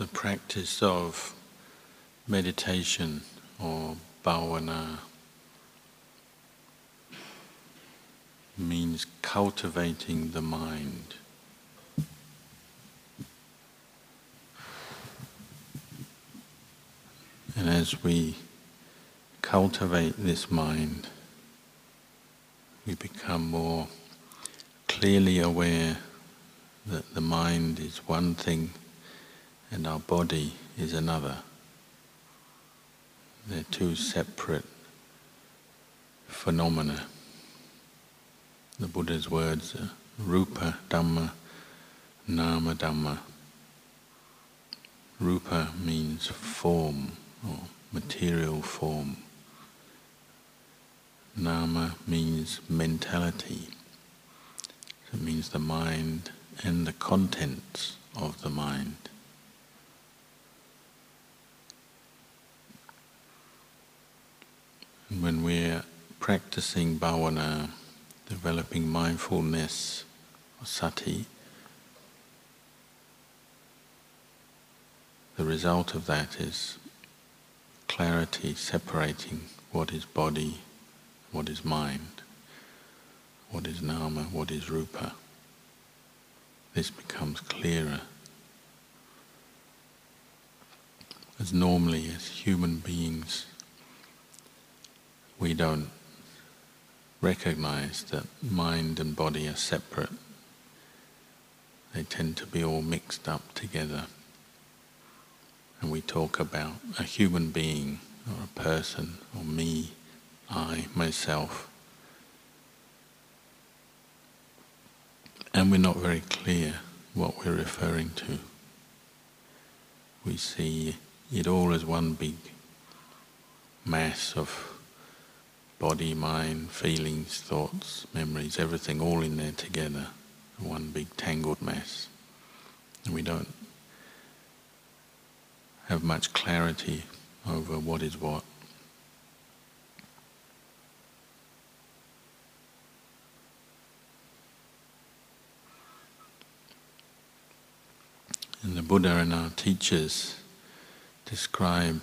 the practice of meditation or bhavana means cultivating the mind. And as we cultivate this mind, we become more clearly aware that the mind is one thing and our body is another. They're two separate phenomena. The Buddha's words are rupa dhamma, nama dhamma. Rupa means form or material form. Nama means mentality. It means the mind and the contents of the mind. When we're practicing bhavana, developing mindfulness or sati, the result of that is clarity separating what is body, what is mind, what is nama, what is rupa. This becomes clearer. As normally, as human beings, we don't recognize that mind and body are separate. They tend to be all mixed up together. And we talk about a human being or a person or me, I, myself. And we're not very clear what we're referring to. We see it all as one big mass of body, mind, feelings, thoughts, memories, everything all in there together, one big tangled mess. And we don't have much clarity over what is what. And the Buddha and our teachers describe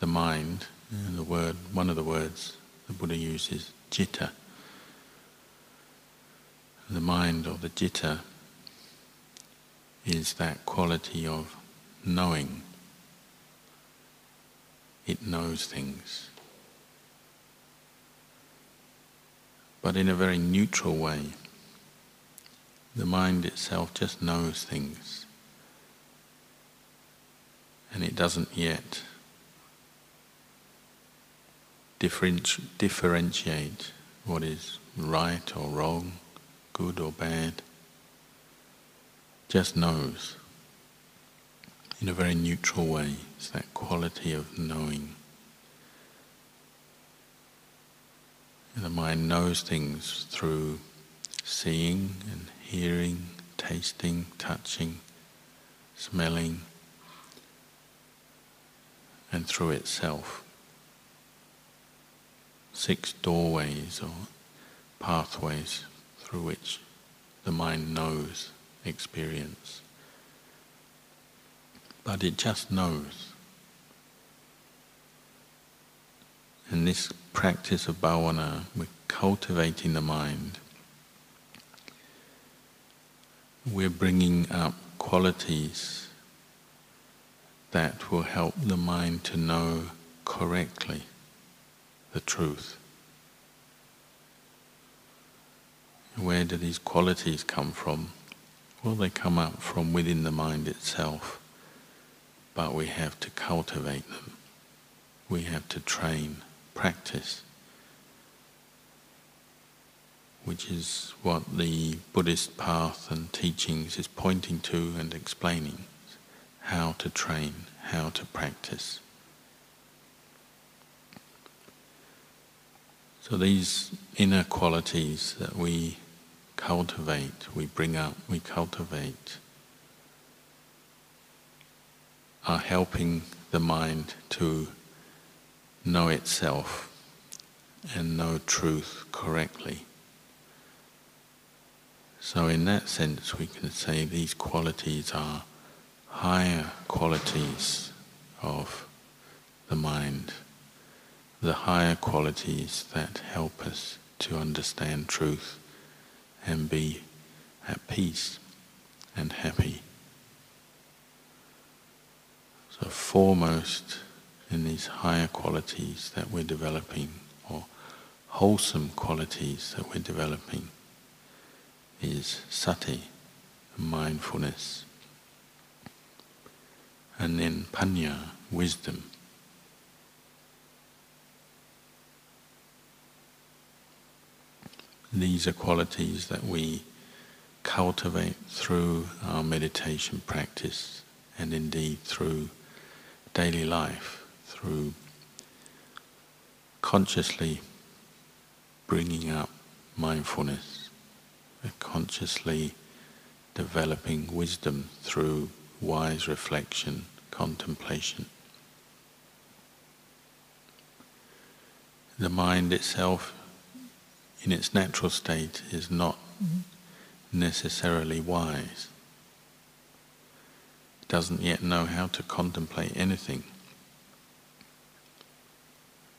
the mind the word, one of the words the Buddha uses, citta. The mind or the citta is that quality of knowing. It knows things. But in a very neutral way. The mind itself just knows things. And it doesn't yet differentiate what is right or wrong, good or bad, just knows in a very neutral way. It's that quality of knowing. And the mind knows things through seeing and hearing, tasting, touching, smelling, and through itself six doorways or pathways through which the mind knows experience. But it just knows. In this practice of bhavana, we're cultivating the mind. We're bringing up qualities that will help the mind to know correctly the truth. Where do these qualities come from? Well, they come up from within the mind itself, but we have to cultivate them. We have to train, practice, which is what the Buddhist path and teachings is pointing to and explaining how to train, how to practice. So these inner qualities that we cultivate, we bring up, we cultivate, are helping the mind to know itself and know truth correctly. So in that sense we can say these qualities are higher qualities of the mind, the higher qualities that help us to understand truth and be at peace and happy. So foremost in these higher qualities that we're developing, or wholesome qualities that we're developing, is sati, mindfulness, and then panya, wisdom. These are qualities that we cultivate through our meditation practice and indeed through daily life, through consciously bringing up mindfulness, consciously developing wisdom through wise reflection, contemplation. The mind itself, in its natural state, is not mm-hmm. necessarily wise. It doesn't yet know how to contemplate anything.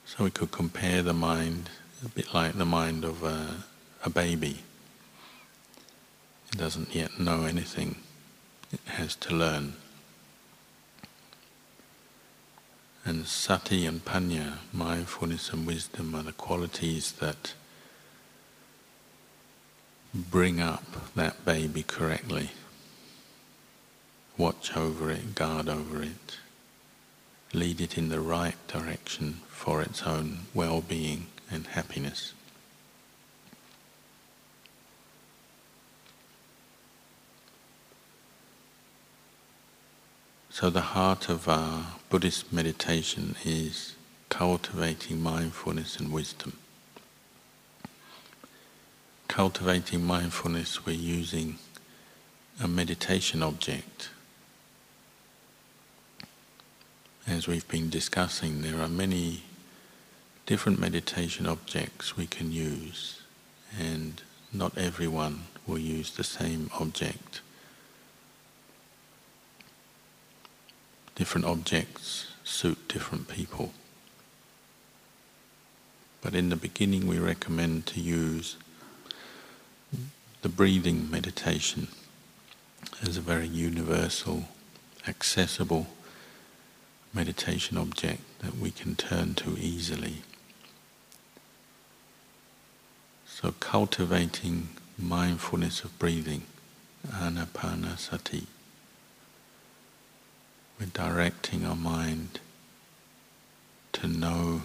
So we could compare the mind a bit like the mind of a, a baby. It doesn't yet know anything it has to learn. And sati and panya, mindfulness and wisdom, are the qualities that bring up that baby correctly. Watch over it, guard over it, lead it in the right direction for its own well being and happiness. So, the heart of our Buddhist meditation is cultivating mindfulness and wisdom. Cultivating mindfulness, we're using a meditation object. As we've been discussing, there are many different meditation objects we can use, and not everyone will use the same object. different objects suit different people. But in the beginning, we recommend to use the breathing meditation as a very universal, accessible meditation object that we can turn to easily. So, cultivating mindfulness of breathing, anapanasati. We're directing our mind to know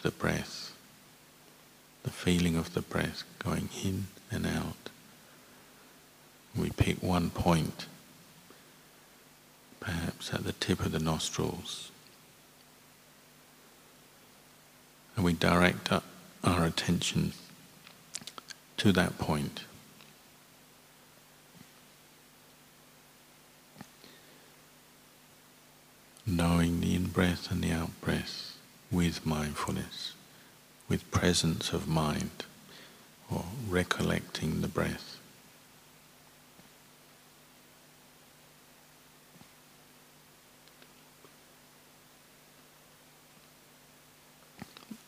the breath, the feeling of the breath going in and out. We pick one point, perhaps at the tip of the nostrils, and we direct our attention to that point. knowing the in breath and the out breath with mindfulness, with presence of mind, or recollecting the breath.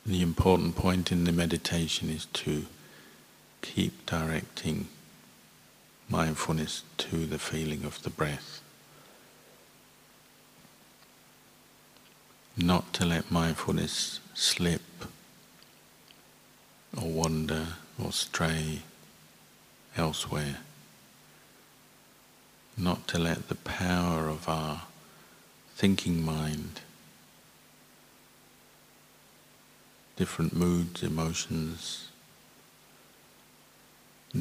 The important point in the meditation is to keep directing mindfulness to the feeling of the breath. not to let mindfulness slip or wander or stray elsewhere. Not to let the power of our thinking mind, different moods, emotions,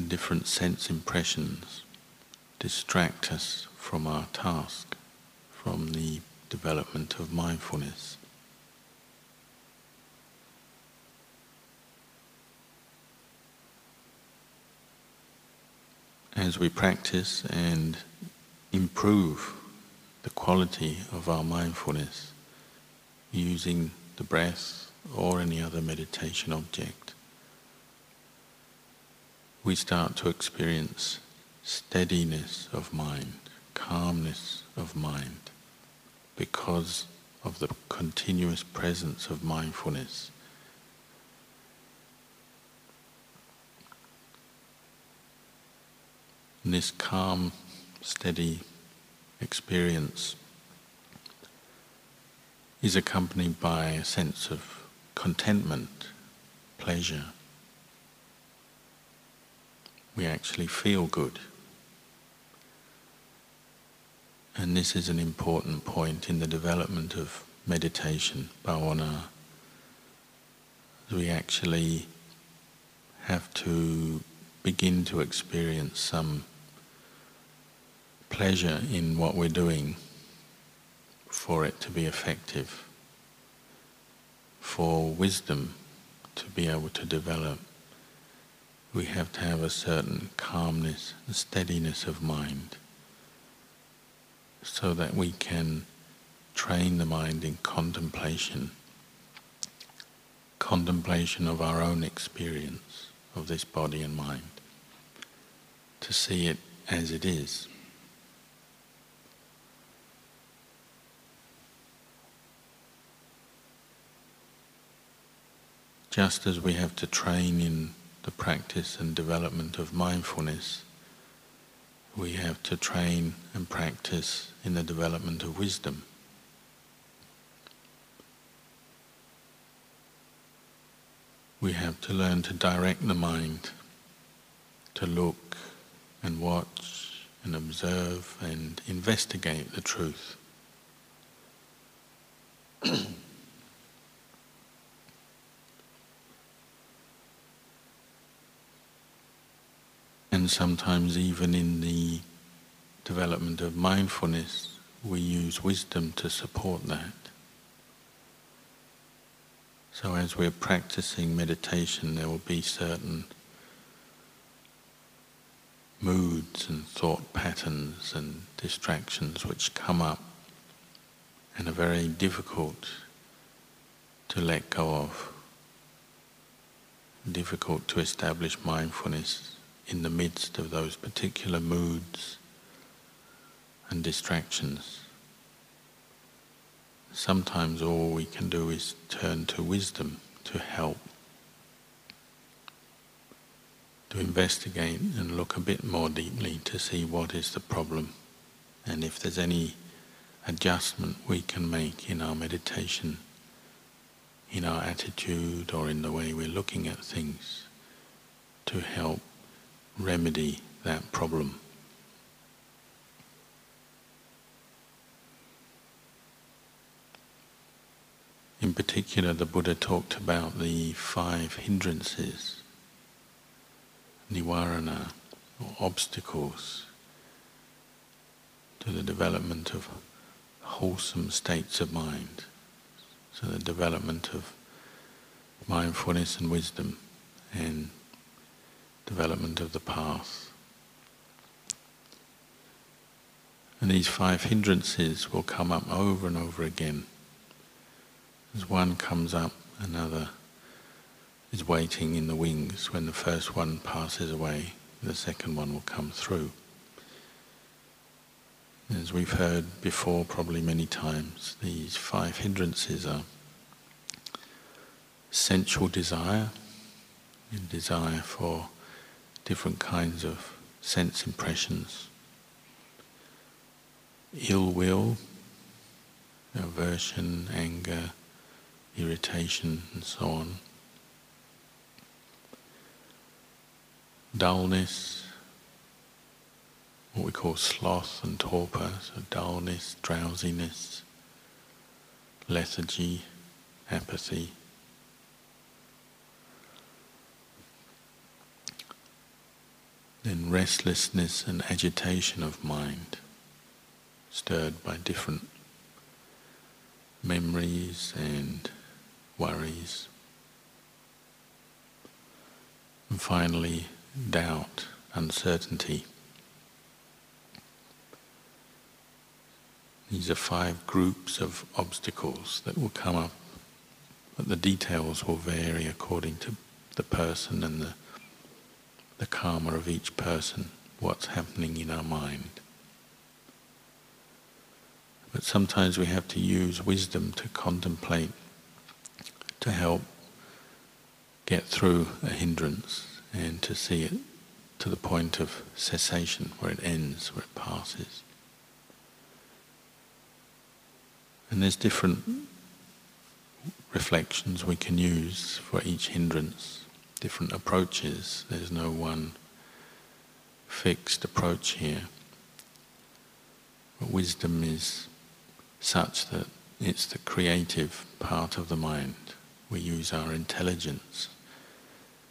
different sense impressions distract us from our task, from the development of mindfulness. As we practice and improve the quality of our mindfulness using the breath or any other meditation object, we start to experience steadiness of mind, calmness of mind because of the continuous presence of mindfulness. And this calm, steady experience is accompanied by a sense of contentment, pleasure. We actually feel good. And this is an important point in the development of meditation, bhavana. We actually have to begin to experience some pleasure in what we're doing for it to be effective, for wisdom to be able to develop, we have to have a certain calmness, a steadiness of mind, so that we can train the mind in contemplation, contemplation of our own experience of this body and mind, to see it as it is. Just as we have to train in the practice and development of mindfulness, we have to train and practice in the development of wisdom. We have to learn to direct the mind, to look and watch and observe and investigate the truth. And sometimes, even in the development of mindfulness, we use wisdom to support that. So, as we're practicing meditation, there will be certain moods and thought patterns and distractions which come up and are very difficult to let go of, difficult to establish mindfulness in the midst of those particular moods and distractions. Sometimes all we can do is turn to wisdom to help, to investigate and look a bit more deeply to see what is the problem and if there's any adjustment we can make in our meditation, in our attitude or in the way we're looking at things to help remedy that problem. In particular, the Buddha talked about the five hindrances, nivarana, or obstacles to the development of wholesome states of mind. So, the development of mindfulness and wisdom and development of the path. And these five hindrances will come up over and over again. As one comes up, another is waiting in the wings. When the first one passes away, the second one will come through. As we've heard before, probably many times, these five hindrances are sensual desire, desire for different kinds of sense impressions. Ill will, aversion, anger, irritation, and so on. Dullness, what we call sloth and torpor, so dullness, drowsiness, lethargy, apathy. Then restlessness and agitation of mind, stirred by different memories and worries. And finally, doubt, uncertainty. These are five groups of obstacles that will come up, but the details will vary according to the person and the the karma of each person, what's happening in our mind. But sometimes we have to use wisdom to contemplate, to help get through a hindrance and to see it to the point of cessation, where it ends, where it passes. And there's different reflections we can use for each hindrance, different approaches. There's no one fixed approach here. But wisdom is such that it's the creative part of the mind. We use our intelligence,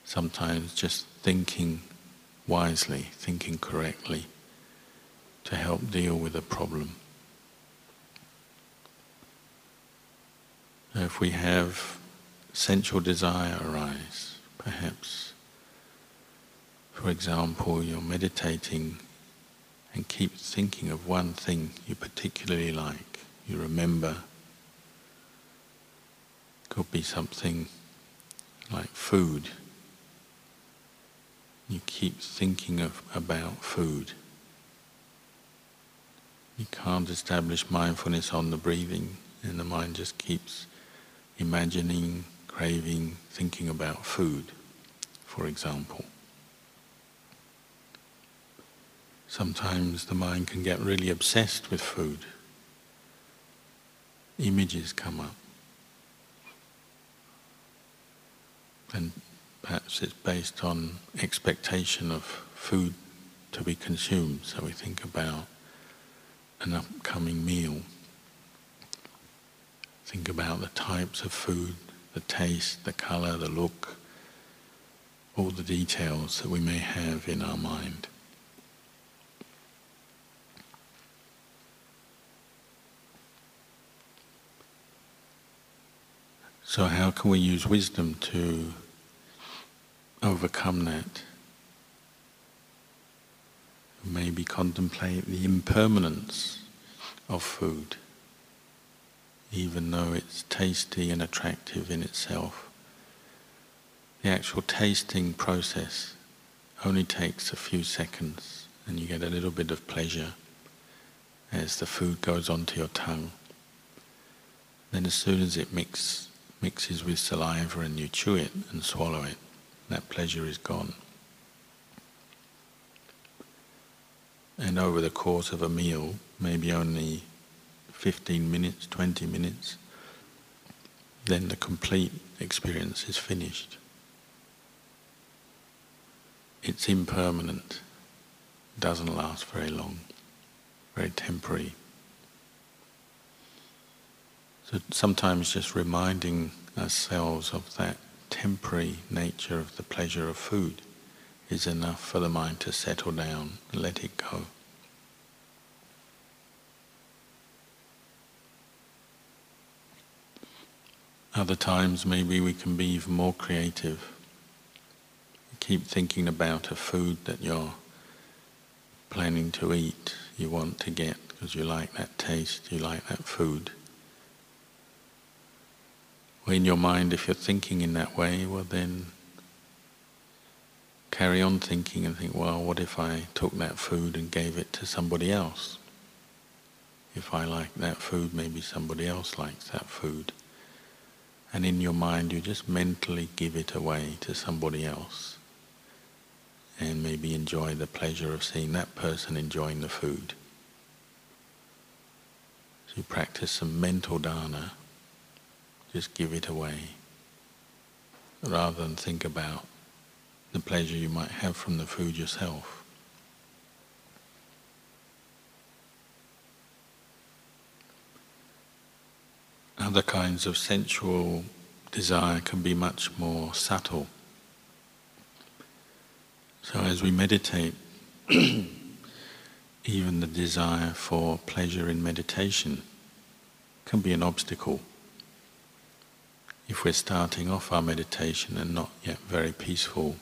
sometimes just thinking wisely, thinking correctly, to help deal with a problem. If we have sensual desire arise, perhaps, for example, you're meditating and keep thinking of one thing you particularly like, you remember, could be something like food. You keep thinking of about food. You can't establish mindfulness on the breathing, and the mind just keeps imagining, craving, thinking about food, for example. Sometimes the mind can get really obsessed with food. Images come up. And perhaps it's based on expectation of food to be consumed, so we think about an upcoming meal. Think about the types of food, the taste, the color, the look, all the details that we may have in our mind. So, how can we use wisdom to overcome that? Maybe contemplate the impermanence of food even though it's tasty and attractive in itself. The actual tasting process only takes a few seconds and you get a little bit of pleasure as the food goes onto your tongue. Then as soon as it mix, mixes with saliva and you chew it and swallow it, that pleasure is gone. And over the course of a meal, maybe only 15 minutes, 20 minutes, then the complete experience is finished. It's impermanent, doesn't last very long, very temporary. So sometimes just reminding ourselves of that temporary nature of the pleasure of food is enough for the mind to settle down let it go. Other times, maybe we can be even more creative. Keep thinking about a food that you're planning to eat, you want to get because you like that taste, you like that food. Well, in your mind, if you're thinking in that way, well, then carry on thinking and think, well, what if I took that food and gave it to somebody else? If I like that food, maybe somebody else likes that food. And in your mind, you just mentally give it away to somebody else. And maybe enjoy the pleasure of seeing that person enjoying the food. So you practice some mental dana, just give it away, rather than think about the pleasure you might have from the food yourself. Other kinds of sensual desire can be much more subtle. So as we meditate, even the desire for pleasure in meditation can be an obstacle. If we're starting off our meditation and not yet very peaceful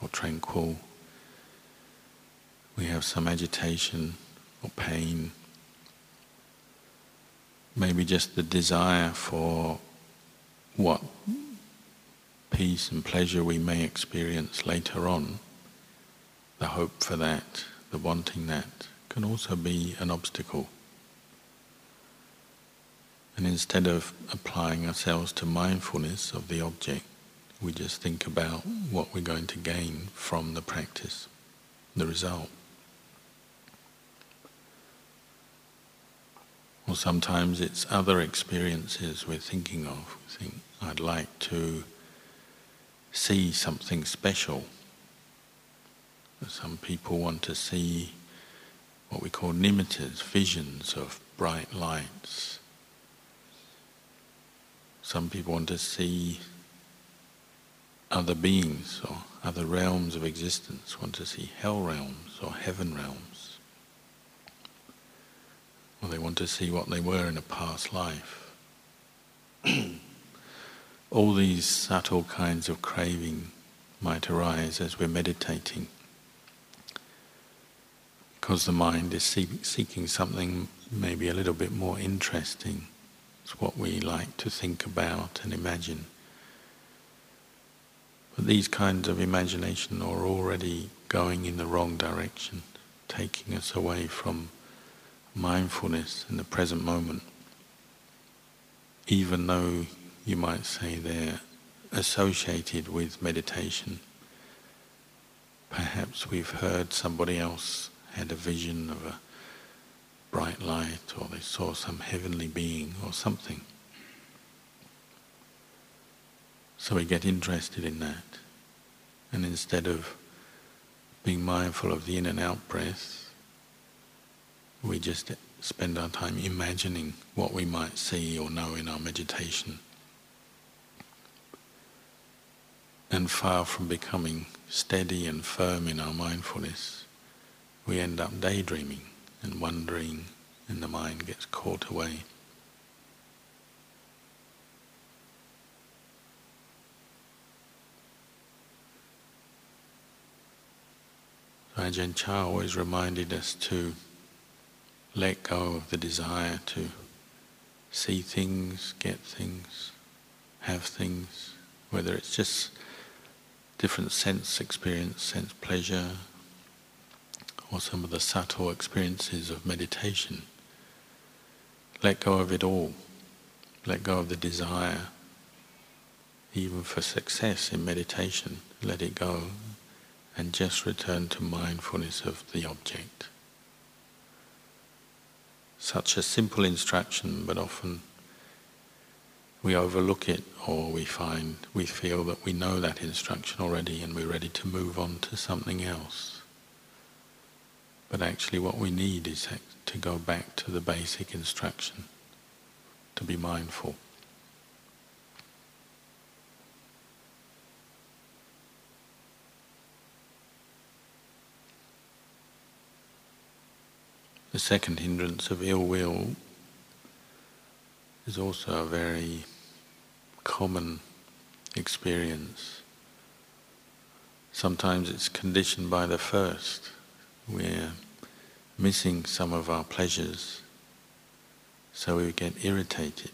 or tranquil, we have some agitation or pain maybe just the desire for what peace and pleasure we may experience later on, the hope for that, the wanting that, can also be an obstacle. And instead of applying ourselves to mindfulness of the object, we just think about what we're going to gain from the practice, the result. Or sometimes it's other experiences we're thinking of. We think, I'd like to see something special. Some people want to see what we call nimittas, visions of bright lights. Some people want to see other beings or other realms of existence, want to see hell realms or heaven realms. Or they want to see what they were in a past life. All these subtle kinds of craving might arise as we're meditating because the mind is seeking something maybe a little bit more interesting. It's what we like to think about and imagine. But these kinds of imagination are already going in the wrong direction, taking us away from mindfulness in the present moment. Even though you might say they're associated with meditation, perhaps we've heard somebody else had a vision of a bright light or they saw some heavenly being or something. So we get interested in that. And instead of being mindful of the in and out breath, we just spend our time imagining what we might see or know in our meditation. And far from becoming steady and firm in our mindfulness, we end up daydreaming and wondering, and the mind gets caught away. Ajahn Chah always reminded us to let go of the desire to see things, get things, have things, whether it's just different sense experience, sense pleasure, or some of the subtle experiences of meditation. Let go of it all. Let go of the desire, even for success in meditation. Let it go and just return to mindfulness of the object. Such a simple instruction, but often we overlook it or we find, we feel that we know that instruction already and we're ready to move on to something else. But actually, what we need is to go back to the basic instruction to be mindful. The second hindrance of ill will is also a very common experience. Sometimes it's conditioned by the first we're missing some of our pleasures, so we get irritated.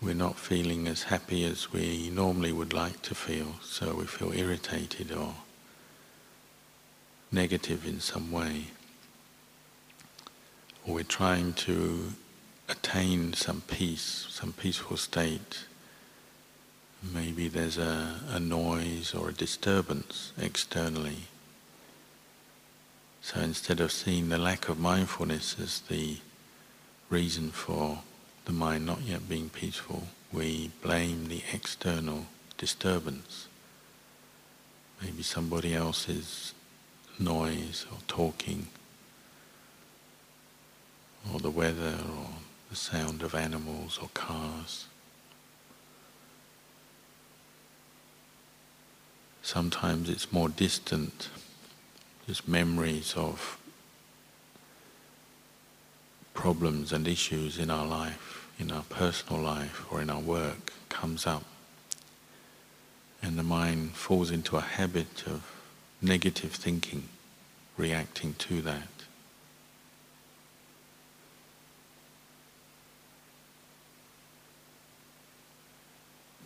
We're not feeling as happy as we normally would like to feel, so we feel irritated or negative in some way. Or we're trying to attain some peace, some peaceful state Maybe there's a, a noise or a disturbance externally. So instead of seeing the lack of mindfulness as the reason for the mind not yet being peaceful, we blame the external disturbance. Maybe somebody else's noise or talking, or the weather, or the sound of animals or cars. Sometimes it's more distant, just memories of problems and issues in our life, in our personal life or in our work comes up. And the mind falls into a habit of negative thinking, reacting to that.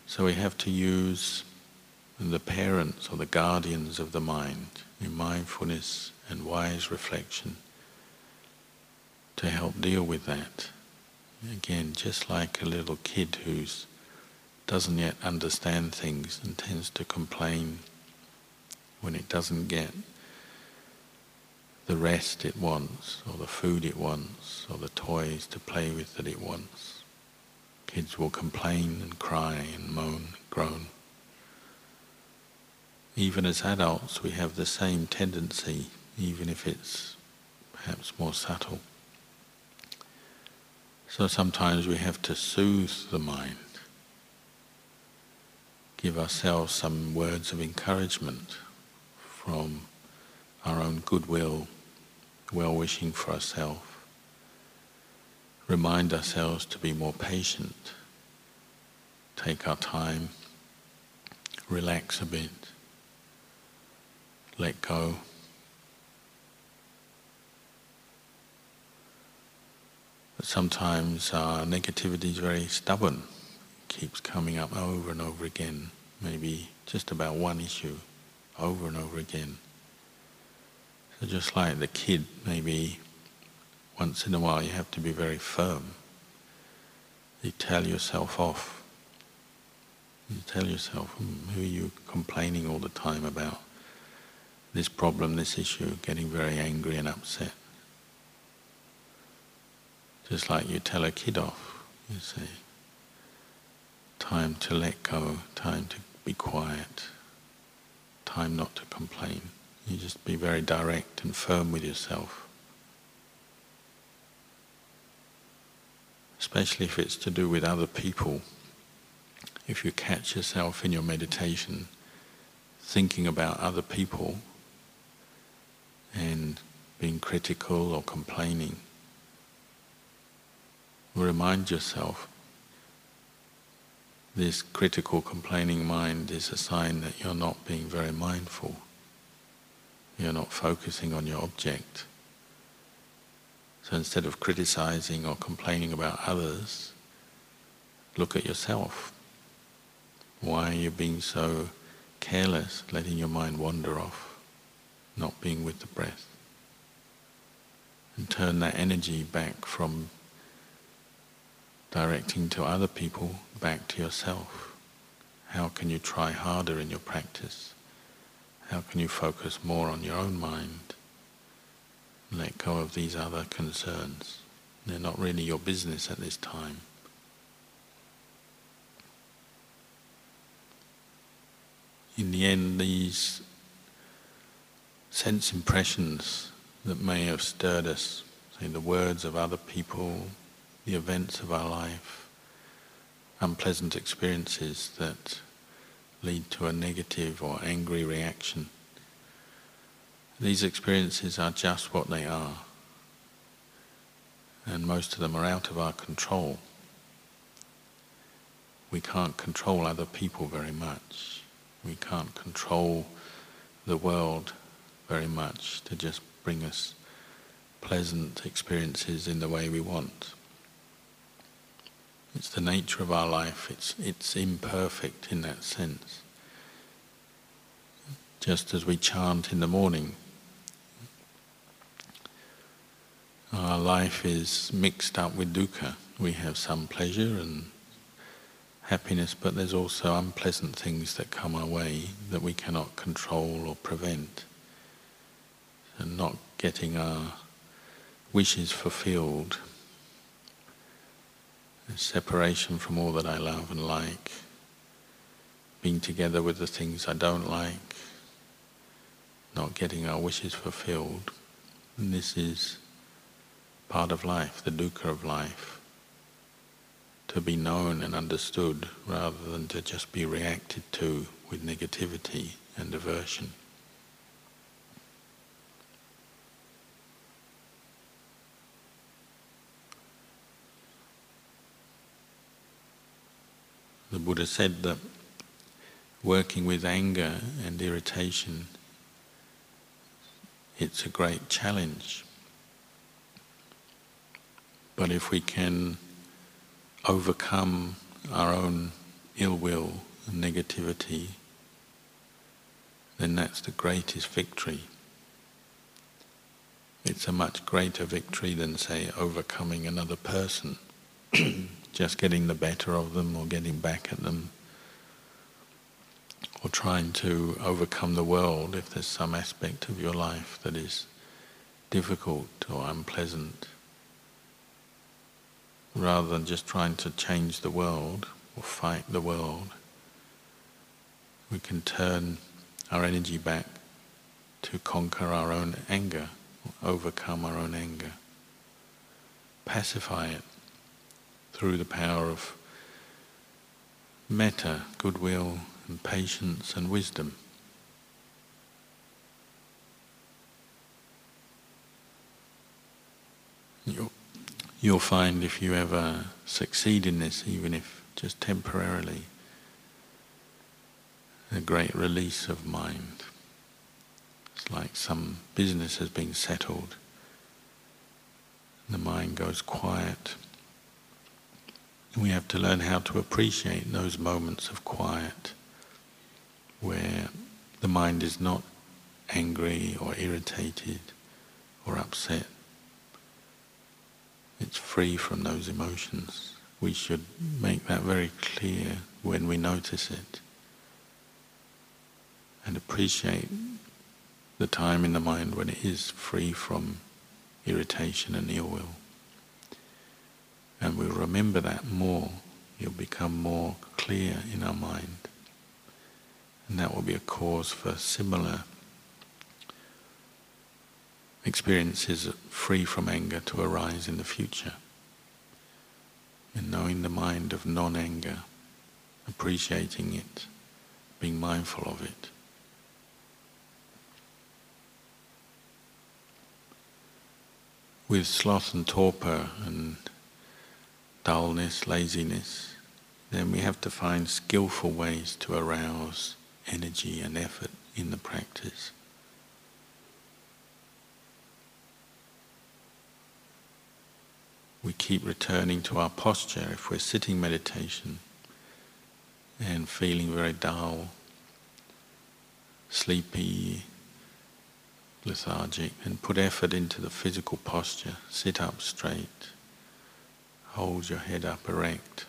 So we have to use the parents or the guardians of the mind in mindfulness and wise reflection to help deal with that. Again, just like a little kid who doesn't yet understand things and tends to complain when it doesn't get the rest it wants, or the food it wants, or the toys to play with that it wants. Kids will complain and cry and moan and groan. Even as adults, we have the same tendency, even if it's perhaps more subtle. So sometimes we have to soothe the mind, give ourselves some words of encouragement from our own goodwill, well wishing for ourselves. Remind ourselves to be more patient, take our time, relax a bit, let go. But sometimes our negativity is very stubborn, keeps coming up over and over again, maybe just about one issue, over and over again. So just like the kid, maybe once in a while you have to be very firm. You tell yourself off. You tell yourself, hmm, who are you complaining all the time about? This problem, this issue, getting very angry and upset. Just like you tell a kid off, you say, time to let go, time to be quiet, time not to complain. You just be very direct and firm with yourself. Especially if it's to do with other people. If you catch yourself in your meditation thinking about other people and being critical or complaining, remind yourself this critical complaining mind is a sign that you're not being very mindful. You're not focusing on your object. So instead of criticizing or complaining about others, look at yourself. Why are you being so careless, letting your mind wander off, not being with the breath? And turn that energy back from directing to other people back to yourself. How can you try harder in your practice? How can you focus more on your own mind? Let go of these other concerns. They're not really your business at this time. In the end, these sense impressions that may have stirred us, say the words of other people, the events of our life, unpleasant experiences that lead to a negative or angry reaction. These experiences are just what they are, and most of them are out of our control. We can't control other people very much. We can't control the world very much to just bring us pleasant experiences in the way we want. It's the nature of our life. It's, it's imperfect in that sense. Just as we chant in the morning, our life is mixed up with dukkha. We have some pleasure and happiness, but there's also unpleasant things that come our way that we cannot control or prevent. And not getting our wishes fulfilled separation from all that I love and like, being together with the things I don't like, not getting our wishes fulfilled. And this is part of life, the dukkha of life, to be known and understood rather than to just be reacted to with negativity and aversion. Buddha said that working with anger and irritation, it's a great challenge. But if we can overcome our own ill will and negativity, then that's the greatest victory. it's a much greater victory than, say, overcoming another person, just getting the better of them or getting back at them, or trying to overcome the world if there's some aspect of your life that is difficult or unpleasant. Rather than just trying to change the world or fight the world, we can turn our energy back to conquer our own anger, overcome our own anger, pacify it through the power of metta, goodwill, and patience and wisdom. You'll, you'll find if you ever succeed in this, even if just temporarily, a great release of mind. It's like some business has been settled. The mind goes quiet. We have to learn how to appreciate those moments of quiet where the mind is not angry or irritated or upset. It's free from those emotions. We should make that very clear when we notice it and appreciate the time in the mind when it is free from irritation and ill will. And we'll remember that more, it'll become more clear in our mind. And that will be a cause for similar experiences free from anger to arise in the future. In knowing the mind of non anger, appreciating it, being mindful of it. With sloth and torpor and dullness, laziness, then we have to find skillful ways to arouse energy and effort in the practice. We keep returning to our posture if we're sitting meditation and feeling very dull, sleepy, lethargic, and put effort into the physical posture. Sit up straight, hold your head up erect.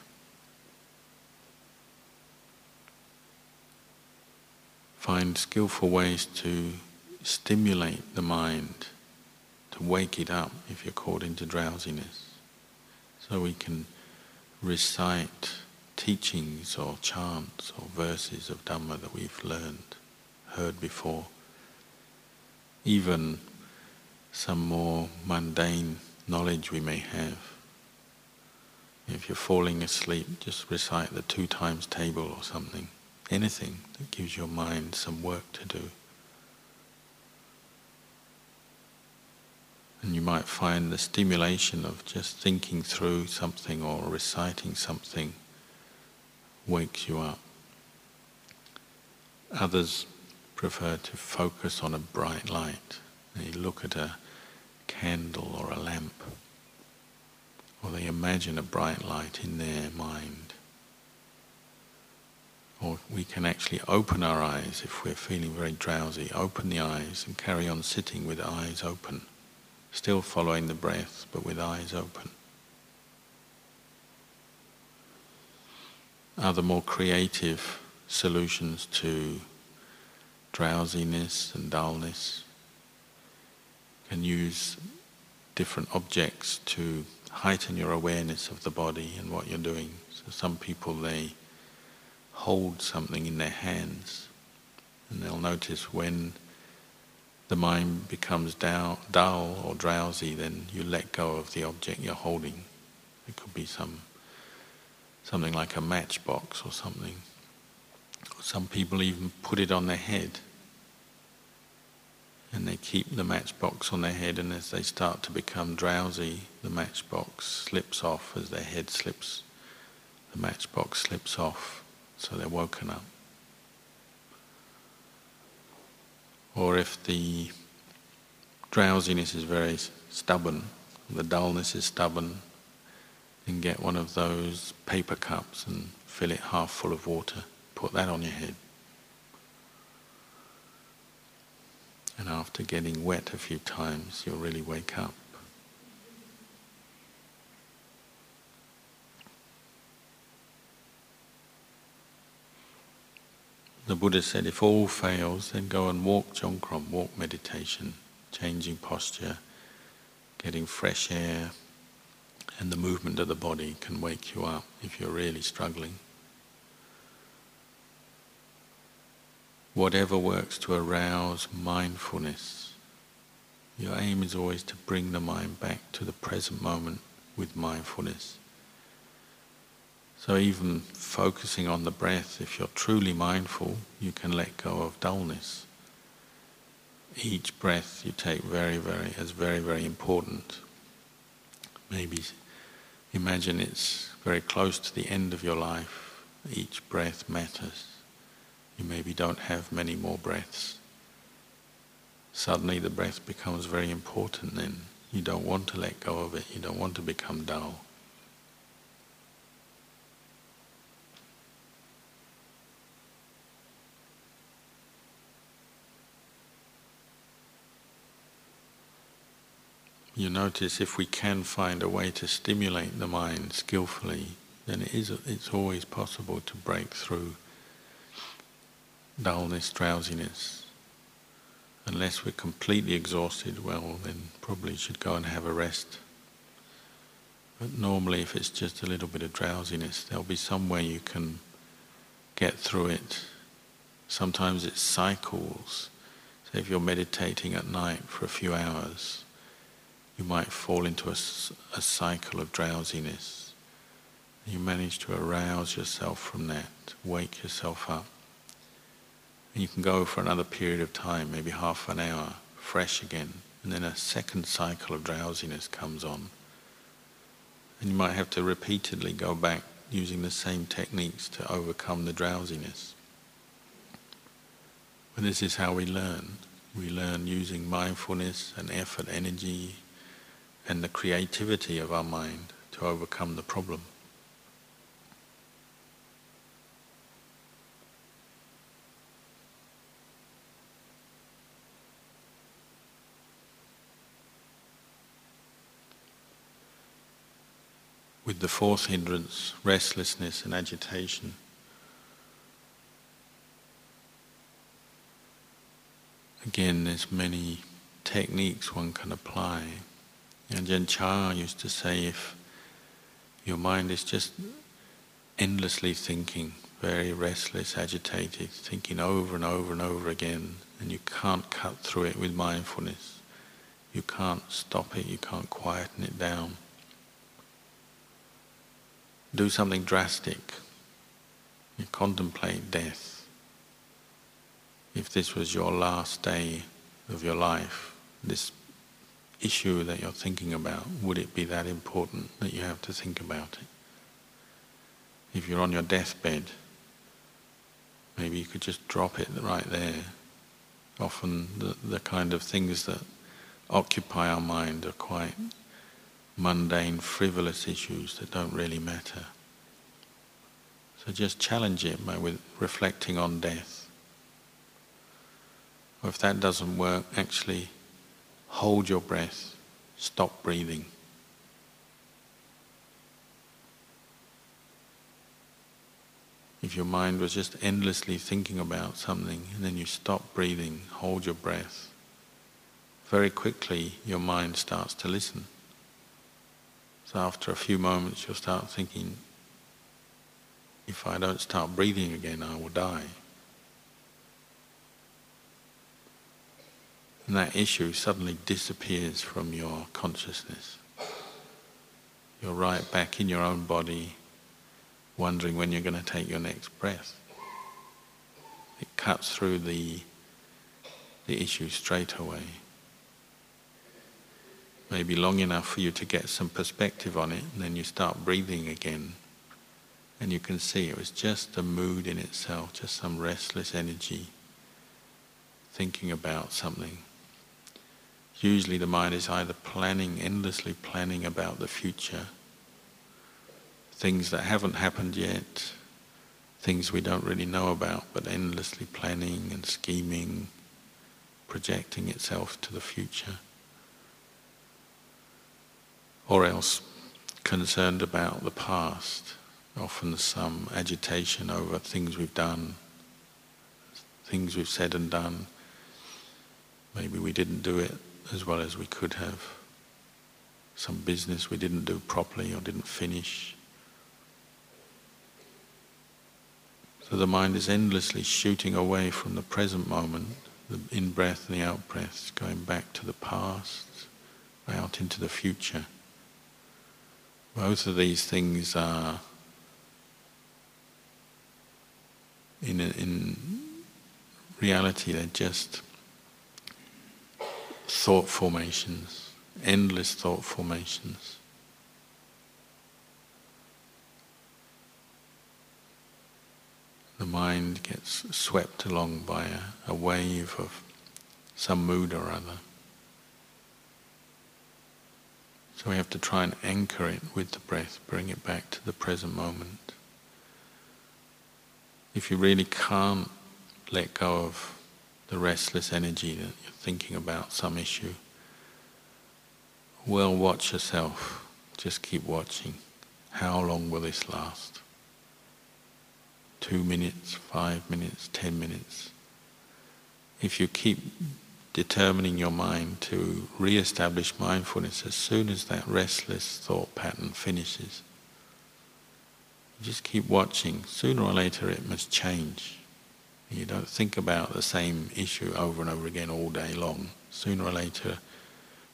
find skillful ways to stimulate the mind, to wake it up if you're caught into drowsiness. So we can recite teachings or chants or verses of Dhamma that we've learned, heard before. Even some more mundane knowledge we may have. If you're falling asleep, just recite the two times table or something anything that gives your mind some work to do. And you might find the stimulation of just thinking through something or reciting something wakes you up. Others prefer to focus on a bright light. They look at a candle or a lamp, or they imagine a bright light in their mind. Or we can actually open our eyes if we're feeling very drowsy, open the eyes and carry on sitting with eyes open, still following the breath but with eyes open. Other more creative solutions to drowsiness and dullness can use different objects to heighten your awareness of the body and what you're doing. So some people they hold something in their hands. And they'll notice when the mind becomes dull, or drowsy, then you let go of the object you're holding. It could be some something like a matchbox or something. Some people even put it on their head. And they keep the matchbox on their head, and as they start to become drowsy, the matchbox slips off as their head slips. The matchbox slips off so they're woken up. Or if the drowsiness is very stubborn, the dullness is stubborn, then get one of those paper cups and fill it half full of water. Put that on your head. And after getting wet a few times, you'll really wake up. The Buddha said if all fails, then go and walk Jongkrom, walk meditation, changing posture, getting fresh air, and the movement of the body can wake you up if you're really struggling. Whatever works to arouse mindfulness, your aim is always to bring the mind back to the present moment with mindfulness. So even focusing on the breath, if you're truly mindful, you can let go of dullness. Each breath you take very, very as very, very important. Maybe imagine it's very close to the end of your life. Each breath matters. You maybe don't have many more breaths. Suddenly the breath becomes very important then. You don't want to let go of it. You don't want to become dull. you notice if we can find a way to stimulate the mind skillfully, then it is, it's always possible to break through dullness, drowsiness. Unless we're completely exhausted, well, then probably should go and have a rest. But normally, if it's just a little bit of drowsiness, there'll be some way you can get through it. Sometimes it's cycles. So if you're meditating at night for a few hours, you might fall into a, a cycle of drowsiness. You manage to arouse yourself from that, wake yourself up. And you can go for another period of time, maybe half an hour, fresh again. And then a second cycle of drowsiness comes on. And you might have to repeatedly go back using the same techniques to overcome the drowsiness. But this is how we learn. We learn using mindfulness and effort, energy, and the creativity of our mind to overcome the problem. The fourth hindrance, restlessness and agitation, again, there's many techniques one can apply. Ajahn Chah used to say if your mind is just endlessly thinking, very restless, agitated, thinking over and over and over again, and you can't cut through it with mindfulness, you can't stop it, you can't quieten it down. Do something drastic. You contemplate death. If this was your last day of your life, this issue that you're thinking about, would it be that important that you have to think about it? If you're on your deathbed, maybe you could just drop it right there. Often the, the kind of things that occupy our mind are quite mundane, frivolous issues that don't really matter. So just challenge it by reflecting on death. Or if that doesn't work, actually hold your breath, stop breathing. If your mind was just endlessly thinking about something and then you stop breathing, hold your breath, very quickly your mind starts to listen. So after a few moments you'll start thinking, if I don't start breathing again, I will die. and that issue suddenly disappears from your consciousness. You're right back in your own body, wondering when you're going to take your next breath. It cuts through the, the issue straight away. Maybe long enough for you to get some perspective on it, and then you start breathing again. And you can see it was just a mood in itself, just some restless energy, thinking about something. Usually the mind is either planning, endlessly planning about the future, things that haven't happened yet, things we don't really know about, but endlessly planning and scheming, projecting itself to the future. Or else concerned about the past, often some agitation over things we've done, things we've said and done. Maybe we didn't do it as well as we could have. Some business we didn't do properly or didn't finish. So the mind is endlessly shooting away from the present moment, the in breath and the out breath, going back to the past, out into the future. Both of these things are in, in reality, they're just thought formations, endless thought formations. The mind gets swept along by a, a wave of some mood or other. So we have to try and anchor it with the breath, bring it back to the present moment. If you really can't let go of the restless energy that you're thinking about some issue, well, watch yourself. Just keep watching. How long will this last? Two minutes, five minutes, ten minutes. If you keep determining your mind to re-establish mindfulness as soon as that restless thought pattern finishes, just keep watching. Sooner or later it must change. You don't think about the same issue over and over again all day long. Sooner or later,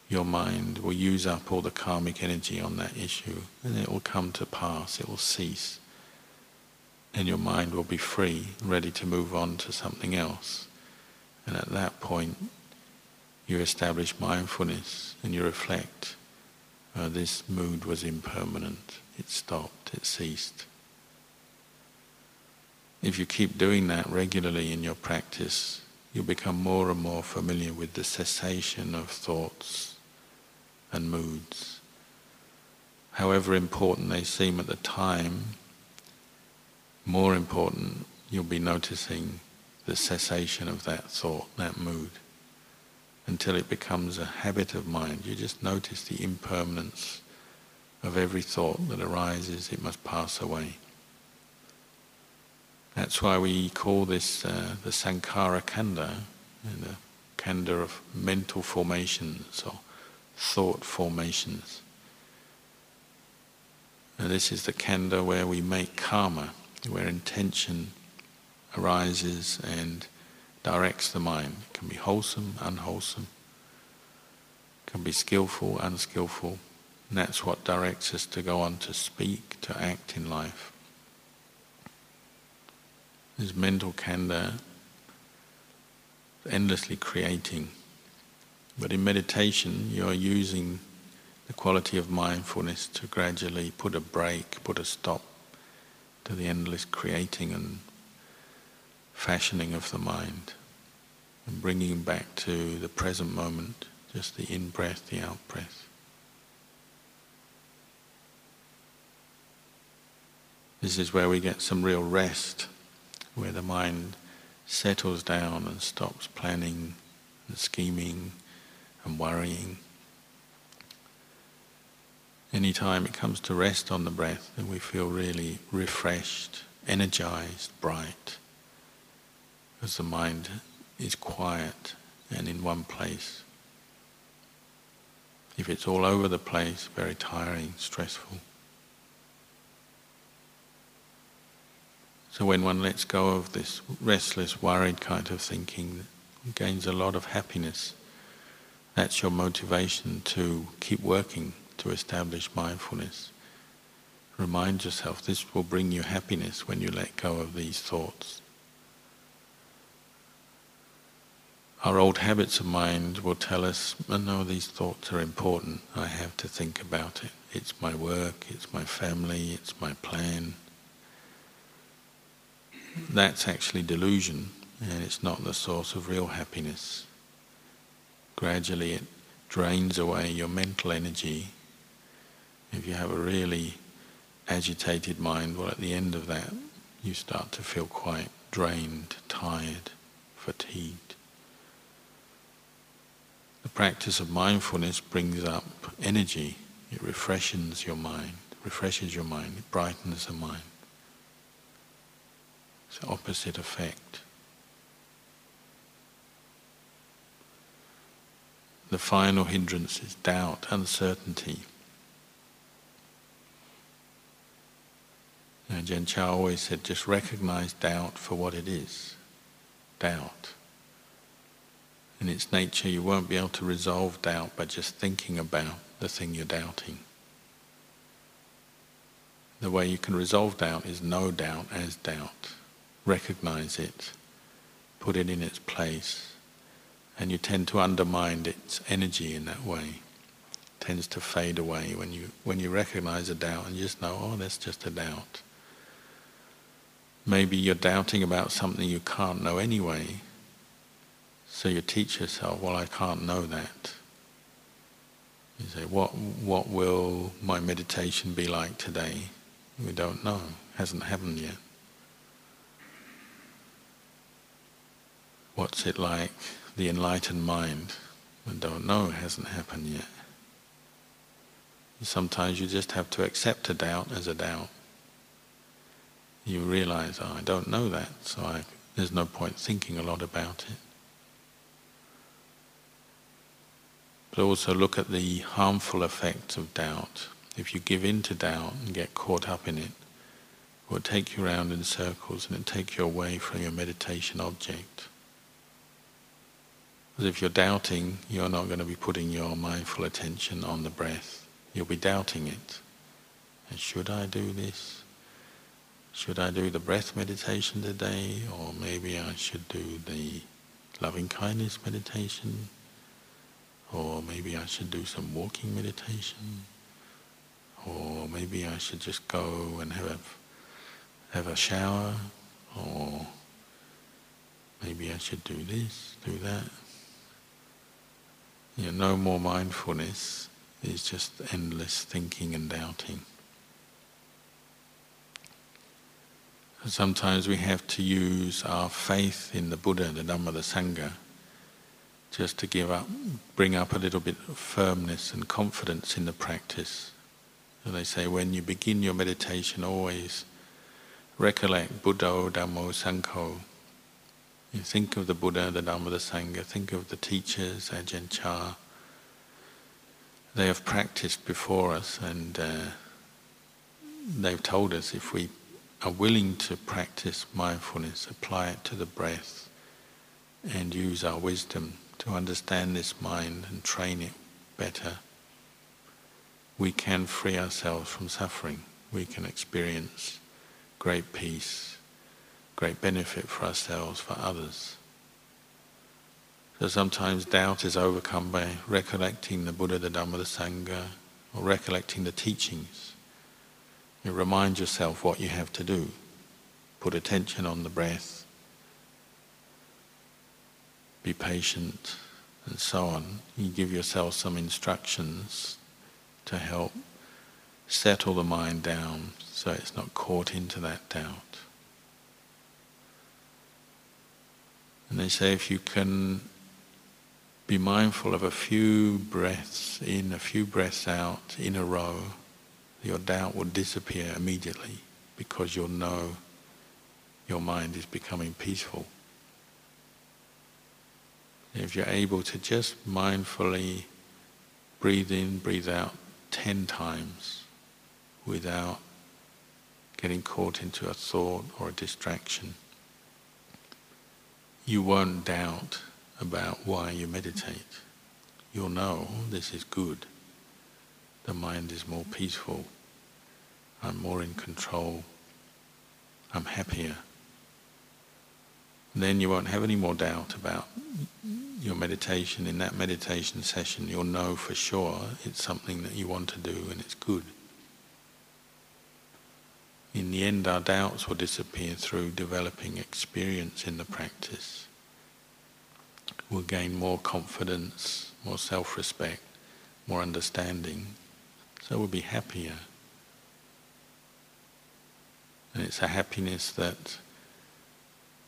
your mind will use up all the karmic energy on that issue and it will come to pass, it will cease. And your mind will be free, ready to move on to something else. And at that point, you establish mindfulness and you reflect, uh, this mood was impermanent, it stopped, it ceased. If you keep doing that regularly in your practice, you'll become more and more familiar with the cessation of thoughts and moods. However important they seem at the time, more important you'll be noticing the cessation of that thought, that mood, until it becomes a habit of mind. You just notice the impermanence of every thought that arises, it must pass away. That's why we call this uh, the Sankhara Khandha, the Khandha of mental formations or thought formations. And this is the Khandha where we make karma, where intention arises and directs the mind. It can be wholesome, unwholesome, it can be skillful, unskillful. And that's what directs us to go on to speak, to act in life. This mental khandha, endlessly creating. But in meditation, you're using the quality of mindfulness to gradually put a brake, put a stop to the endless creating and fashioning of the mind and bringing back to the present moment, just the in breath, the out breath. This is where we get some real rest where the mind settles down and stops planning and scheming and worrying. Anytime it comes to rest on the breath, then we feel really refreshed, energized, bright, as the mind is quiet and in one place. If it's all over the place, very tiring, stressful. So when one lets go of this restless, worried kind of thinking, gains a lot of happiness. That's your motivation to keep working to establish mindfulness. Remind yourself this will bring you happiness when you let go of these thoughts. Our old habits of mind will tell us, oh, no, these thoughts are important. I have to think about it. It's my work, it's my family, it's my plan, that's actually delusion and it's not the source of real happiness. Gradually it drains away your mental energy. If you have a really agitated mind, well, at the end of that, you start to feel quite drained, tired, fatigued. Practice of mindfulness brings up energy, it refreshes your mind, refreshes your mind, it brightens the mind. It's the opposite effect. The final hindrance is doubt, uncertainty. Now, Ajahn Chah always said, just recognize doubt for what it is. Doubt. In its nature, you won't be able to resolve doubt by just thinking about the thing you're doubting. The way you can resolve doubt is know doubt as doubt. Recognize it, put it in its place, and you tend to undermine its energy in that way. It tends to fade away when you when you recognize a doubt and you just know, oh, that's just a doubt. Maybe you're doubting about something you can't know anyway. So you teach yourself, well, I can't know that. You say, what, what will my meditation be like today? We don't know. It Hasn't happened yet. What's it like, the enlightened mind? We don't know. It hasn't happened yet. Sometimes you just have to accept a doubt as a doubt you realize, oh, I don't know that, so I, there's no point thinking a lot about it. But also look at the harmful effects of doubt. If you give in to doubt and get caught up in it, it will take you around in circles and it take you away from your meditation object. Because if you're doubting, you're not going to be putting your mindful attention on the breath. You'll be doubting it. And should I do this? should I do the breath meditation today, or maybe I should do the loving kindness meditation, or maybe I should do some walking meditation, or maybe I should just go and have a, have a shower, or maybe I should do this, do that. You know, no more mindfulness is just endless thinking and doubting. Sometimes we have to use our faith in the Buddha, the Dhamma, the Sangha, just to give up, bring up a little bit of firmness and confidence in the practice. They say when you begin your meditation, always recollect Buddha, Dhammo, Sangho. You think of the Buddha, the Dhamma, the Sangha, think of the teachers, Ajahn Chah. They have practiced before us and uh, they've told us if we are willing to practice mindfulness, apply it to the breath, and use our wisdom to understand this mind and train it better, we can free ourselves from suffering. We can experience great peace, great benefit for ourselves, for others. So sometimes doubt is overcome by recollecting the Buddha, the Dhamma, the Sangha, or recollecting the teachings. You remind yourself what you have to do. Put attention on the breath. Be patient and so on. You give yourself some instructions to help settle the mind down so it's not caught into that doubt. And they say if you can be mindful of a few breaths in, a few breaths out in a row, your doubt will disappear immediately because you'll know your mind is becoming peaceful. If you're able to just mindfully breathe in, breathe out ten times without getting caught into a thought or a distraction, you won't doubt about why you meditate. You'll know this is good. The mind is more peaceful I'm more in control, I'm happier. then you won't have any more doubt about your meditation. In that meditation session, you'll know for sure it's something that you want to do and it's good. In the end, our doubts will disappear through developing experience in the practice. We'll gain more confidence, more self respect, more understanding, so we'll be happier. And it's a happiness that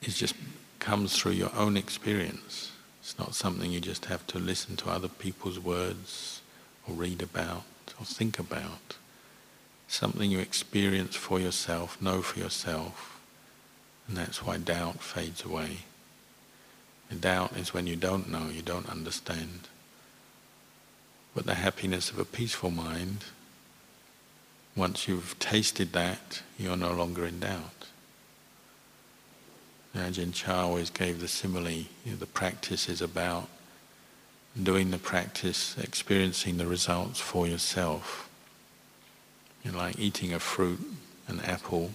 is just comes through your own experience. It's not something you just have to listen to other people's words or read about or think about. Something you experience for yourself, know for yourself, and that's why doubt fades away. The doubt is when you don't know, you don't understand. But the happiness of a peaceful mind, once you've tasted that, you're no longer in doubt. Ajahn Chah always gave the simile, you know, the practice is about doing the practice, experiencing the results for yourself. You know, like eating a fruit, an apple.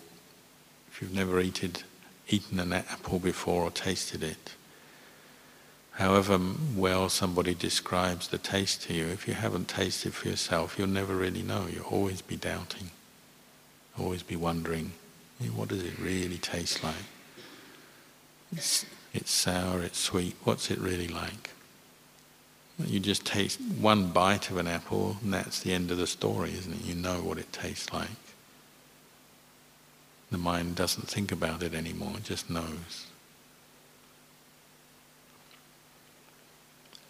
If you've never eaten, eaten an apple before or tasted it, however well somebody describes the taste to you, if you haven't tasted for yourself, you'll never really know. You'll always be doubting, always be wondering, what does it really taste like? It's, sour, it's sweet, what's it really like? You just taste one bite of an apple and that's the end of the story, isn't it? You know what it tastes like. The mind doesn't think about it anymore, it just knows.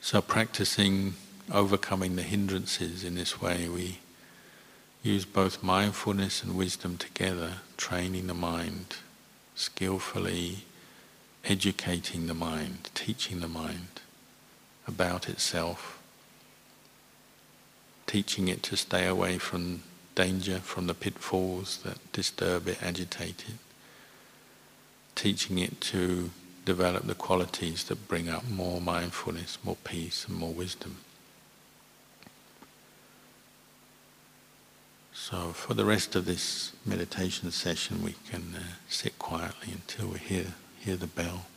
So practicing overcoming the hindrances in this way, we use both mindfulness and wisdom together, training the mind, skillfully educating the mind, teaching the mind about itself, teaching it to stay away from danger, from the pitfalls that disturb it, agitate it, teaching it to develop the qualities that bring up more mindfulness, more peace, and more wisdom. So, for the rest of this meditation session, we can uh, sit quietly until we hear, hear the bell.